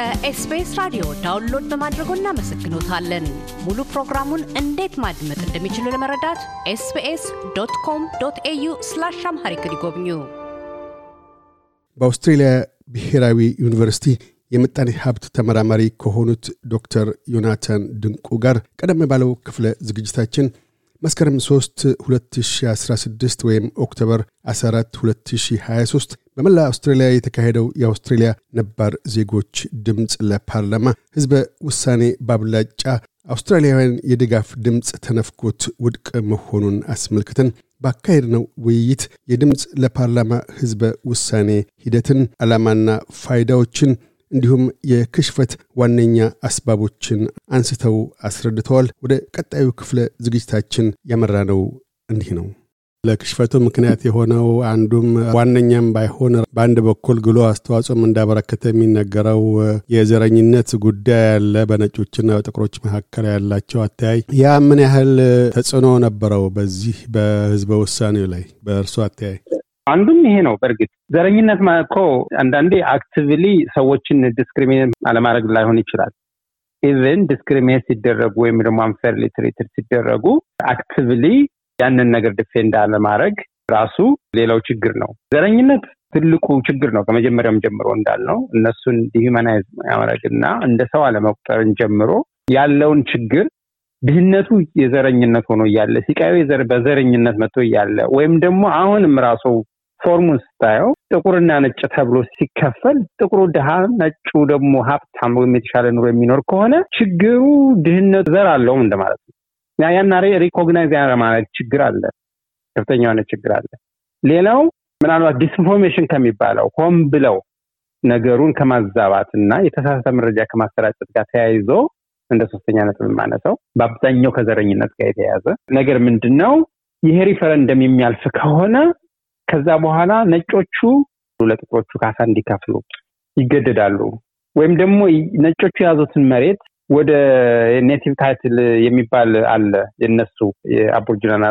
ከኤስቢኤስ ራዲዮ download በማድረጎ እናመሰግኖታለን። ሙሉ ፕሮግራሙን እንዴት ማድመጥ እንደሚችሉ ለመረዳት SBS dot com dot au slash Amharic ይጎብኙ። በአውስትሬልያ ብሔራዊ ዩኒቨርሲቲ የምጣኔ ሀብት ተመራማሪ ከሆኑት ዶክተር ዮናታን ድንቁ ጋር ቀደም ባለው ክፍለ ዝግጅታችን መስከረም 3 2016 ወይም October 14 2023 በመላ አውስትራሊያ የተካሄደው የአውስትሬልያ ነባር ዜጎች ድምፅ ለፓርላማ ህዝበ ውሳኔ ባብላጫ አውስትራሊያውያን የድጋፍ ድምፅ ተነፍጎት ውድቅ መሆኑን አስመልክተን ባካሄድነው ውይይት የድምፅ ለፓርላማ ህዝበ ውሳኔ ሂደትን ዓላማና ፋይዳዎችን እንዲሁም የክሽፈት ዋነኛ አስባቦችን አንስተው አስረድተዋል። ወደ ቀጣዩ ክፍለ ዝግጅታችን ያመራ ነው እንዲህ ነው። ለክሽፈቱ ምክንያት የሆነው አንዱም ዋነኛም ባይሆን በአንድ በኩል ግሎ አስተዋጽኦም እንዳበረከተ የሚነገረው የዘረኝነት ጉዳይ ያለ በነጮችና በጥቁሮች መካከል ያላቸው አተያይ ያ ምን ያህል ተጽዕኖ ነበረው በዚህ በህዝበ ውሳኔው ላይ በእርሱ አተያይ? አንዱም ይሄ ነው። በእርግጥ ዘረኝነት እኮ አንዳንዴ actively ሰዎችን discriminate አለማድረግ ላይሆን ይችላል። even discriminate ሲደረጉ ወይም ደግሞ unfairly treated ሲደረጉ actively ያንን ነገር defend አለማድረግ ራሱ ሌላው ችግር ነው። ዘረኝነት ትልቁ ችግር ነው። ከመጀመሪያም ጀምሮ እንዳልነው እነሱን dehumanize ማድረግ እና እንደ ሰው አለመቁጠርን ጀምሮ ያለውን ችግር ድህነቱ የዘረኝነት ሆኖ እያለ ሲቃዩ በዘረኝነት መጥቶ እያለ ወይም ደግሞ አሁንም ራሱ form ኡን ስታየው ጥቁርና ነጭ ተብሎ ሲከፈል ጥቁሩ ድሃ፣ ነጩ ደግሞ ሀብታም ወይም የተሻለ ኑሮ የሚኖር ከሆነ ችግሩ ድህነት ዘር አለውም እንደማለት ነው። ያንን recognize ያለማድረግ ችግር አለ፣ ከፍተኛ የሆነ ችግር አለ። ሌላው ምናልባት disinformation ከሚባለው ሆን ብለው ነገሩን ከማዛባት እና የተሳሳተ መረጃ ከማሰራጨት ጋር ተያይዞ እንደ ሶስተኛ ነጥብ የማነሳው በአብዛኛው ከዘረኝነት ጋር የተያያዘ ነገር ምንድን ነው? ይሄ ሪፈረንደም የሚያልፍ ከሆነ ከዛ በኋላ ነጮቹ ለጥቁሮቹ ካሳ እንዲከፍሉ ይገደዳሉ። ወይም ደግሞ ነጮቹ የያዙትን መሬት ወደ native title የሚባል አለ። የነሱ የ Aboriginal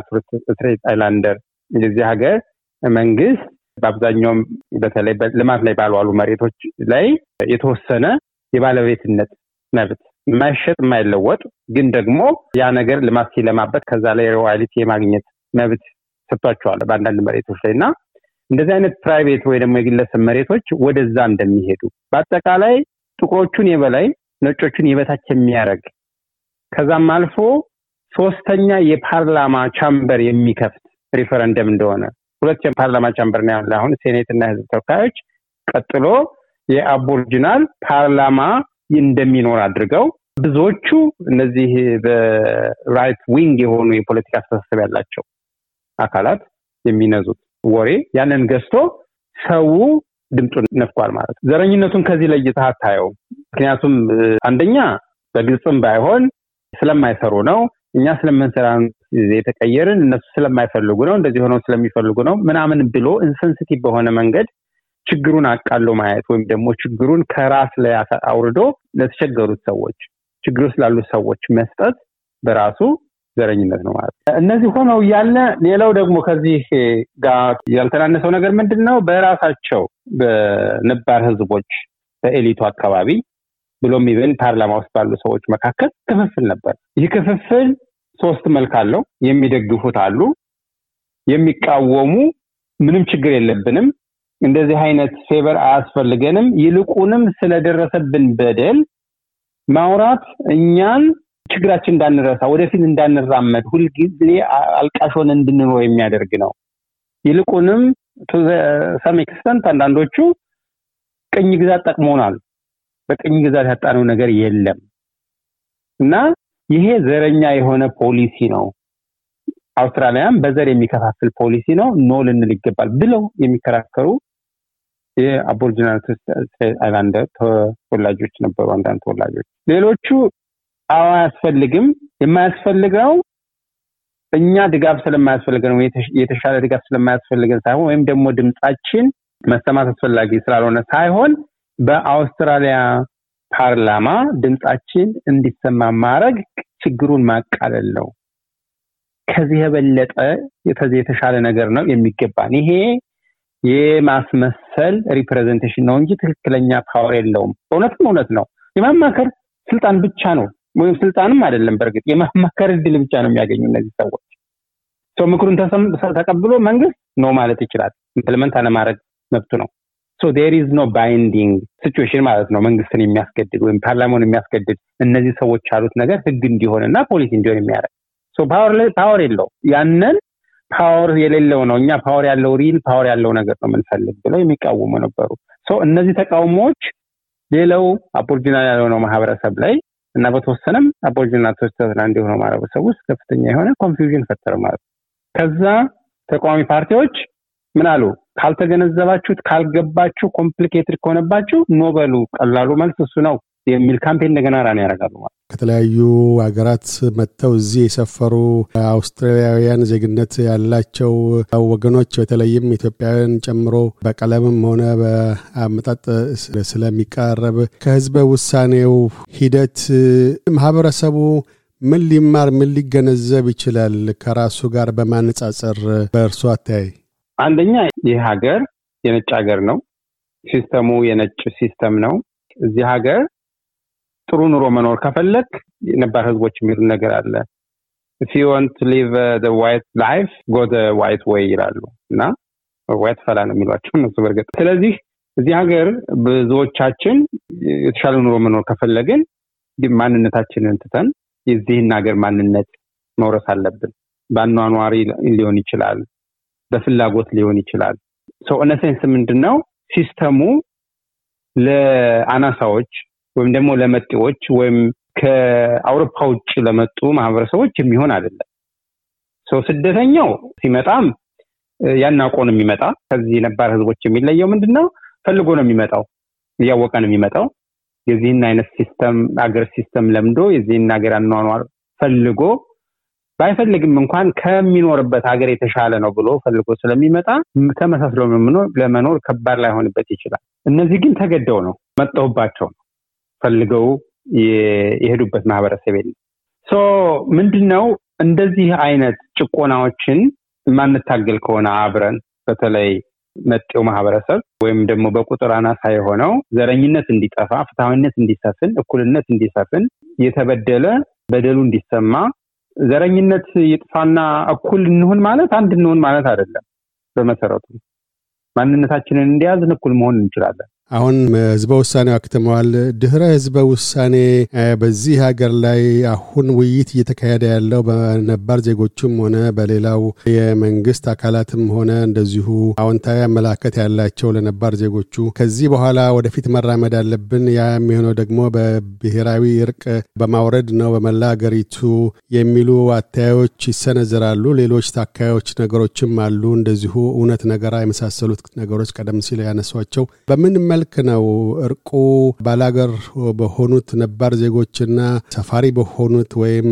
ና Strait Islander የዚህ ሀገር መንግስት በአብዛኛውም በተለይ ልማት ላይ ባልዋሉ መሬቶች ላይ የተወሰነ የባለቤትነት መብት የማይሸጥ የማይለወጥ ግን ደግሞ ያ ነገር ልማት ሲለማበት ከዛ ላይ royalty የማግኘት መብት ሰጥቷቸዋል በአንዳንድ መሬቶች ላይ እና እንደዚህ አይነት private ወይ ደግሞ የግለሰብ መሬቶች ወደዛ እንደሚሄዱ በአጠቃላይ ጥቁሮቹን የበላይ ነጮቹን የበታች የሚያደርግ ከዛም አልፎ ሶስተኛ የፓርላማ chamber የሚከፍት ሪፈረንደም እንደሆነ ሁለት የፓርላማ chamber ነው ያለ አሁን ሴኔት እና ህዝብ ተወካዮች። ቀጥሎ የ Aboriginal ፓርላማ እንደሚኖር አድርገው ብዙዎቹ እነዚህ በ right wing የሆኑ የፖለቲካ አስተሳሰብ ያላቸው አካላት የሚነዙት ወሬ ያንን ገዝቶ ሰው ድምፁን ነፍጓል ማለት ዘረኝነቱን ከዚህ ለይተህ አታየው። ምክንያቱም አንደኛ በግልጽም ባይሆን ስለማይሰሩ ነው። እኛ ስለምንሰራ የተቀየርን እነሱ ስለማይፈልጉ ነው፣ እንደዚህ ሆነው ስለሚፈልጉ ነው ምናምን ብሎ insensitive በሆነ መንገድ ችግሩን አቃሎ ማየት ወይም ደግሞ ችግሩን ከራስ ላይ አውርዶ ለተቸገሩት ሰዎች ችግሩ ስላሉት ሰዎች መስጠት በራሱ ዘረኝነት ነው ማለት እነዚህ ሆነው እያለ ሌላው ደግሞ ከዚህ ጋር ያልተናነሰው ነገር ምንድን ነው? በራሳቸው በነባር ህዝቦች በ elite ኡ አካባቢ ብሎም even ፓርላማ ውስጥ ባሉ ሰዎች መካከል ክፍፍል ነበር። ይህ ክፍፍል ሶስት መልክ አለው። የሚደግፉት አሉ፣ የሚቃወሙ ምንም ችግር የለብንም እንደዚህ አይነት favor አያስፈልገንም፣ ይልቁንም ስለደረሰብን በደል ማውራት እኛን ችግራችን እንዳንረሳ ወደፊት እንዳንራመድ ሁልጊዜ አልቃሾን እንድንኖር የሚያደርግ ነው። ይልቁንም some extent አንዳንዶቹ ቅኝ ግዛት ጠቅሞናል፣ በቅኝ ግዛት ያጣነው ነገር የለም እና ይሄ ዘረኛ የሆነ ፖሊሲ ነው፣ አውስትራሊያን በዘር የሚከፋፍል ፖሊሲ ነው፣ no ልንል ይገባል ብለው የሚከራከሩ የአቦርጂናል አይላንደር ተወላጆች ነበሩ። አንዳንድ ተወላጆች ሌሎቹ አዎ አያስፈልግም፣ የማያስፈልገው እኛ ድጋፍ ስለማያስፈልገን የተሻለ ድጋፍ ስለማያስፈልገን ሳይሆን ወይም ደግሞ ድምፃችን መሰማት አስፈላጊ ስላልሆነ ሳይሆን በአውስትራሊያ ፓርላማ ድምፃችን እንዲሰማ ማድረግ ችግሩን ማቃለል ነው። ከዚህ የበለጠ የተሻለ ነገር ነው የሚገባን። ይሄ የማስመሰል representation ነው እንጂ ትክክለኛ power የለውም። እውነትም እውነት ነው። የማማከር ስልጣን ብቻ ነው ወይም ስልጣንም አይደለም። በእርግጥ የማማከር እድል ብቻ ነው የሚያገኙ እነዚህ ሰዎች። ሰው ምክሩን ተቀብሎ መንግስት ነው ማለት ይችላል። implement አለማድረግ መብቱ ነው። so there is no binding situation ማለት ነው መንግስትን የሚያስገድድ ወይም ፓርላማውን የሚያስገድድ እነዚህ ሰዎች ያሉት ነገር ህግ እንዲሆን እና ፖሊሲ እንዲሆን የሚያደርግ power የለው ያንን power የሌለው ነው እኛ power ያለው real power ያለው ነገር ነው የምንፈልግ ብለው የሚቃወሙ ነበሩ። እነዚህ ተቃውሞዎች ሌላው Aboriginal ያልሆነው ማህበረሰብ ላይ እና በተወሰነም Aboriginal Torres Strait Island የሆነው ማህበረሰብ ውስጥ ከፍተኛ የሆነ confusion ፈጠረ ማለት ነው። ከዛ ተቃዋሚ ፓርቲዎች ምን አሉ? ካልተገነዘባችሁት፣ ካልገባችሁ፣ complicated ከሆነባችሁ no በሉ ቀላሉ መልስ እሱ ነው የሚል campaign እንደገና run ያደርጋሉ ማለት ከተለያዩ ሀገራት መጥተው እዚህ የሰፈሩ አውስትራሊያውያን ዜግነት ያላቸው ወገኖች በተለይም ኢትዮጵያውያን ጨምሮ በቀለምም ሆነ በአመጣጥ ስለሚቀራረብ ከህዝበ ውሳኔው ሂደት ማህበረሰቡ ምን ሊማር ምን ሊገነዘብ ይችላል? ከራሱ ጋር በማነጻጸር በእርሶ አተያይ። አንደኛ ይህ ሀገር የነጭ ሀገር ነው። ሲስተሙ የነጭ ሲስተም ነው። እዚህ ሀገር ጥሩ ኑሮ መኖር ከፈለግ ነባር ህዝቦች የሚሉ ነገር አለ። want live white life go white way ይላሉ እና white fella ነው የሚሏቸው እነሱ በእርግጥ። ስለዚህ እዚህ ሀገር ብዙዎቻችን የተሻለ ኑሮ መኖር ከፈለግን ማንነታችንን ትተን የዚህን ሀገር ማንነት መውረስ አለብን። በአኗኗሪ ሊሆን ይችላል፣ በፍላጎት ሊሆን ይችላል። so in essence ምንድን ነው ሲስተሙ ለአናሳዎች ወይም ደግሞ ለመጤዎች ወይም ከአውሮፓ ውጭ ለመጡ ማህበረሰቦች የሚሆን አይደለም። so ስደተኛው ሲመጣም ያናቆ ነው የሚመጣ። ከዚህ ነባር ህዝቦች የሚለየው ምንድን ነው? ፈልጎ ነው የሚመጣው፣ እያወቀ ነው የሚመጣው። የዚህን አይነት ሲስተም አገር ሲስተም ለምዶ የዚህን ሀገር አኗኗር ፈልጎ ባይፈልግም እንኳን ከሚኖርበት ሀገር የተሻለ ነው ብሎ ፈልጎ ስለሚመጣ ተመሳስሎ ለመኖር ከባድ ላይሆንበት ይችላል። እነዚህ ግን ተገደው ነው መጠውባቸው ነው ፈልገው የሄዱበት ማህበረሰብ የለም። ምንድን ነው እንደዚህ አይነት ጭቆናዎችን የማንታገል ከሆነ አብረን በተለይ መጤው ማህበረሰብ ወይም ደግሞ በቁጥር አናሳ የሆነው ዘረኝነት እንዲጠፋ፣ ፍትሐዊነት እንዲሰፍን፣ እኩልነት እንዲሰፍን፣ የተበደለ በደሉ እንዲሰማ ዘረኝነት ይጥፋና እኩል እንሁን ማለት አንድ እንሁን ማለት አይደለም። በመሰረቱ ማንነታችንን እንዲያዝን እኩል መሆን እንችላለን። አሁን ህዝበ ውሳኔው አክትመዋል። ድህረ ህዝበ ውሳኔ በዚህ ሀገር ላይ አሁን ውይይት እየተካሄደ ያለው በነባር ዜጎቹም ሆነ በሌላው የመንግስት አካላትም ሆነ እንደዚሁ አዎንታዊ አመላከት ያላቸው ለነባር ዜጎቹ ከዚህ በኋላ ወደፊት መራመድ አለብን፣ ያ የሚሆነው ደግሞ በብሔራዊ እርቅ በማውረድ ነው በመላ ሀገሪቱ የሚሉ አታዮች ይሰነዝራሉ። ሌሎች ታካዮች ነገሮችም አሉ። እንደዚሁ እውነት ነገራ የመሳሰሉት ነገሮች ቀደም ሲል ያነሷቸው በምን መልክ ነው እርቁ ባላገር በሆኑት ነባር ዜጎችና ሰፋሪ በሆኑት ወይም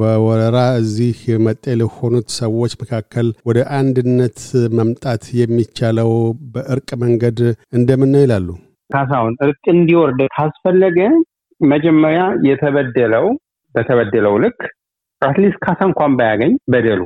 በወረራ እዚህ መጤ ለሆኑት ሰዎች መካከል ወደ አንድነት መምጣት የሚቻለው በእርቅ መንገድ እንደምን ነው ይላሉ? ካሳሁን እርቅ እንዲወርድ ካስፈለገ መጀመሪያ የተበደለው በተበደለው ልክ at least ካሳ እንኳን ባያገኝ በደሉ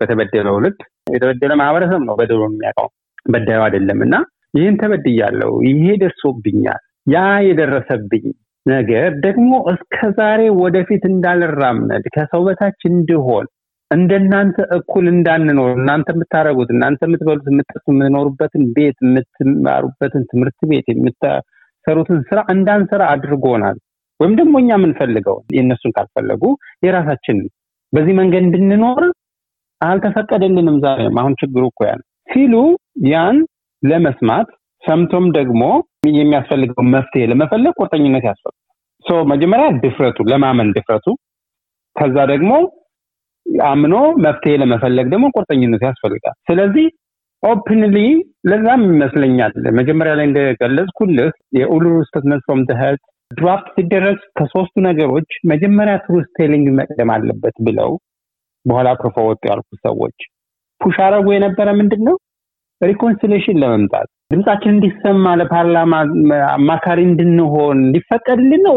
በተበደለው ልክ የተበደለ ማህበረሰብ ነው በደሉን የሚያውቀው በዳዩ አይደለም እና ይህን ተበድያለሁ፣ ይሄ ደርሶብኛል፣ ያ የደረሰብኝ ነገር ደግሞ እስከ ዛሬ ወደፊት እንዳልራመድ ከሰው በታች እንድሆን እንደናንተ እኩል እንዳንኖር እናንተ የምታደረጉት እናንተ የምትበሉት የምትጠጡ የምትኖሩበትን ቤት የምትማሩበትን ትምህርት ቤት የምትሰሩትን ስራ እንዳንሰራ አድርጎናል። ወይም ደግሞ እኛ የምንፈልገው የእነሱን ካልፈለጉ የራሳችንን በዚህ መንገድ እንድንኖር አልተፈቀደልንም። ዛሬም አሁን ችግሩ እኮ ያን ሲሉ ያን ለመስማት ሰምቶም ደግሞ የሚያስፈልገው መፍትሄ ለመፈለግ ቁርጠኝነት ያስፈልጋል። መጀመሪያ ድፍረቱ ለማመን ድፍረቱ፣ ከዛ ደግሞ አምኖ መፍትሄ ለመፈለግ ደግሞ ቁርጠኝነት ያስፈልጋል። ስለዚህ ኦፕንሊ ለዛም ይመስለኛል መጀመሪያ ላይ እንደገለጽኩልህ የኡሉሩ Statement from Heart draft ሲደረግ ከሶስቱ ነገሮች መጀመሪያ truth telling መቅደም አለበት ብለው በኋላ ፕሮፎ ወጡ ያልኩ ሰዎች push አረጉ የነበረ ምንድን ነው reconciliation ለመምጣት ድምጻችን እንዲሰማ ለፓርላማ አማካሪ እንድንሆን እንዲፈቀድልን ነው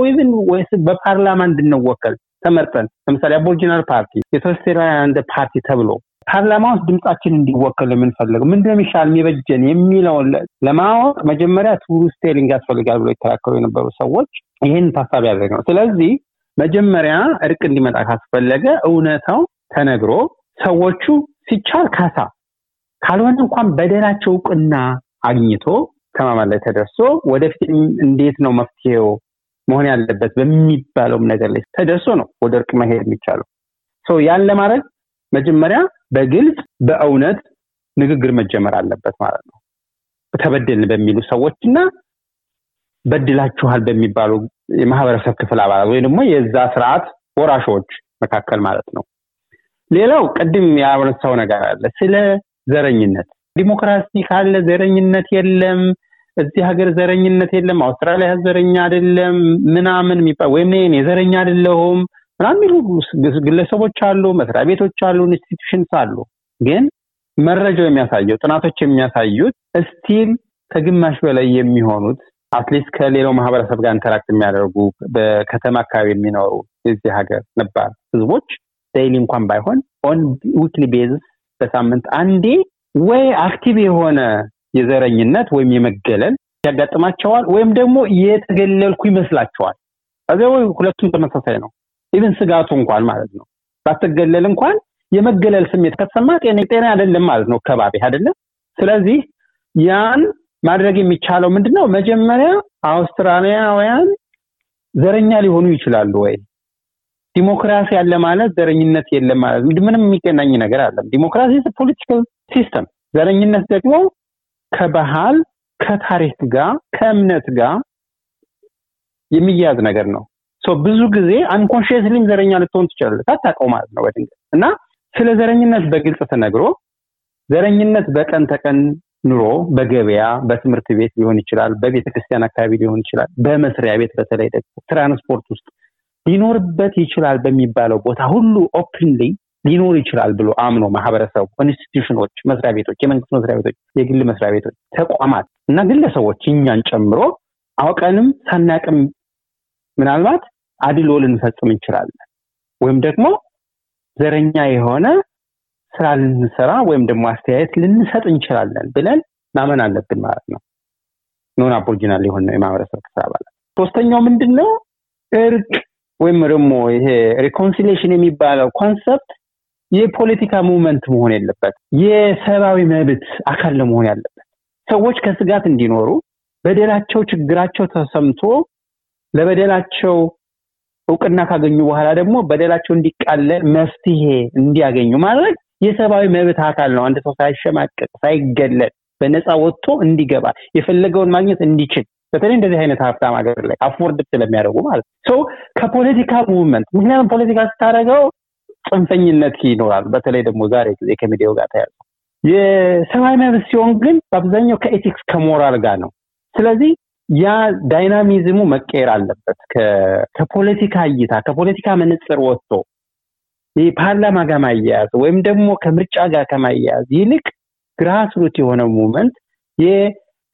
ወይስ በፓርላማ እንድንወከል ተመርጠን? ለምሳሌ Aboriginal party የ Torres Strait Island party ተብሎ ፓርላማ ውስጥ ድምጻችን እንዲወከል የምንፈልገው። ምንድነው የሚሻል? የሚበጀን የሚለውን ለማወቅ መጀመሪያ truth telling ያስፈልጋል ብሎ የተከራከሩ የነበሩ ሰዎች ይህን ታሳቢ ያደረግ ነው። ስለዚህ መጀመሪያ እርቅ እንዲመጣ ካስፈለገ እውነታው ተነግሮ ሰዎቹ ሲቻል ካሳ ካልሆነ እንኳን በደላቸው እውቅና አግኝቶ ከመተማመን ላይ ተደርሶ ወደፊት እንዴት ነው መፍትሄው መሆን ያለበት በሚባለውም ነገር ላይ ተደርሶ ነው ወደ እርቅ መሄድ የሚቻለው። ያን ለማድረግ መጀመሪያ በግልጽ በእውነት ንግግር መጀመር አለበት ማለት ነው። ተበደልን በሚሉ ሰዎች እና በድላችኋል በሚባሉ የማህበረሰብ ክፍል አባላት ወይም ደግሞ የዛ ስርዓት ወራሾች መካከል ማለት ነው። ሌላው ቅድም ያነሳው ነገር አለ ስለ ዘረኝነት። ዲሞክራሲ ካለ ዘረኝነት የለም፣ እዚህ ሀገር ዘረኝነት የለም፣ አውስትራሊያ ዘረኛ አይደለም ምናምን የሚባል ወይም እኔ ዘረኛ አይደለሁም ምናምን የሚሉ ግለሰቦች አሉ፣ መስሪያ ቤቶች አሉ፣ institutions አሉ። ግን መረጃው የሚያሳየው ጥናቶች የሚያሳዩት still ከግማሽ በላይ የሚሆኑት at least ከሌላው ማህበረሰብ ጋር interact የሚያደርጉ በከተማ አካባቢ የሚኖሩ የዚህ ሀገር ነባር ህዝቦች daily እንኳን ባይሆን on weekly basis በሳምንት አንዴ ወይ active የሆነ የዘረኝነት ወይም የመገለል ያጋጥማቸዋል ወይም ደግሞ የተገለልኩ ይመስላቸዋል። ከዚያ ወይ ሁለቱም ተመሳሳይ ነው። even ስጋቱ እንኳን ማለት ነው ባትገለል እንኳን የመገለል ስሜት ከተሰማ ጤና አይደለም ማለት ነው ከባቢ አይደለም። ስለዚህ ያን ማድረግ የሚቻለው ምንድነው? መጀመሪያ አውስትራሊያውያን ዘረኛ ሊሆኑ ይችላሉ ወይ? ዲሞክራሲ ያለ ማለት ዘረኝነት የለም ማለት ምንም የሚገናኝ ነገር የለም። ዲሞክራሲ political system፣ ዘረኝነት ደግሞ ከባህል ከታሪክ ጋር ከእምነት ጋር የሚያያዝ ነገር ነው። ብዙ ጊዜ unconsciously ም ዘረኛ ልትሆን ትችላለህ ሳታውቀው ማለት ነው በድንገት እና ስለ ዘረኝነት በግልጽ ተነግሮ ዘረኝነት በቀን ተቀን ኑሮ በገበያ በትምህርት ቤት ሊሆን ይችላል፣ በቤተ ክርስቲያን አካባቢ ሊሆን ይችላል፣ በመስሪያ ቤት በተለይ ደግሞ ትራንስፖርት ውስጥ ሊኖርበት ይችላል በሚባለው ቦታ ሁሉ openly ሊኖር ይችላል ብሎ አምኖ ማህበረሰቡ፣ institution ኦች፣ መስሪያ ቤቶች፣ የመንግስት መስሪያ ቤቶች፣ የግል መስሪያ ቤቶች፣ ተቋማት እና ግለሰቦች እኛን ጨምሮ አውቀንም ሳናቅም ምናልባት አድሎ ልንፈጽም እንችላለን ወይም ደግሞ ዘረኛ የሆነ ስራ ልንሰራ ወይም ደግሞ አስተያየት ልንሰጥ እንችላለን ብለን ማመን አለብን ማለት ነው። non Aboriginal የሆነ የማህበረሰብ ክፍል አባላት። ሶስተኛው ምንድን ነው? እርቅ ወይም ደግሞ ይሄ reconciliation የሚባለው concept የፖለቲካ movement መሆን የለበት፣ የሰብአዊ መብት አካል ለመሆን ያለበት ሰዎች ከስጋት እንዲኖሩ በደላቸው ችግራቸው ተሰምቶ ለበደላቸው እውቅና ካገኙ በኋላ ደግሞ በደላቸው እንዲቃለል መፍትሄ እንዲያገኙ ማድረግ የሰብአዊ መብት አካል ነው። አንድ ሰው ሳይሸማቀቅ ሳይገለል በነፃ ወጥቶ እንዲገባ የፈለገውን ማግኘት እንዲችል በተለይ እንደዚህ አይነት ሀብታም ሀገር ላይ afford ስለሚያደርጉ ማለት ነው። ከፖለቲካ movement ምክንያቱም ፖለቲካ ስታደረገው ጽንፈኝነት ይኖራል። በተለይ ደግሞ ዛሬ ጊዜ ከሚዲያው ጋር ተያዘ የሰብአዊ መብት ሲሆን ግን በአብዛኛው ከ ethics ከሞራል ጋር ነው። ስለዚህ ያ dynamism ኡ መቀየር አለበት። ከፖለቲካ እይታ ከፖለቲካ መነጽር ወጥቶ ፓርላማ ጋር ማያያዝ ወይም ደግሞ ከምርጫ ጋር ከማያያዝ ይልቅ grassroot የሆነ movement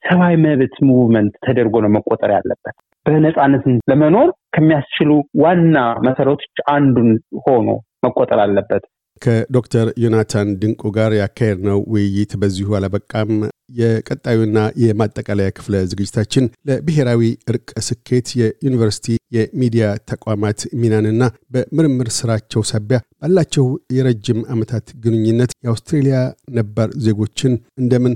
የሰብአዊ መብት movement ተደርጎ ነው መቆጠር ያለበት። በነፃነት ለመኖር ከሚያስችሉ ዋና መሰረቶች አንዱን ሆኖ መቆጠር አለበት። ከዶክተር ዮናታን ድንቁ ጋር ያካሄድነው ውይይት በዚሁ አላበቃም። የቀጣዩና የማጠቃለያ ክፍለ ዝግጅታችን ለብሔራዊ እርቅ ስኬት የዩኒቨርሲቲ የሚዲያ ተቋማት ሚናንና በምርምር ስራቸው ሳቢያ ባላቸው የረጅም ዓመታት ግንኙነት የአውስትሬሊያ ነባር ዜጎችን እንደምን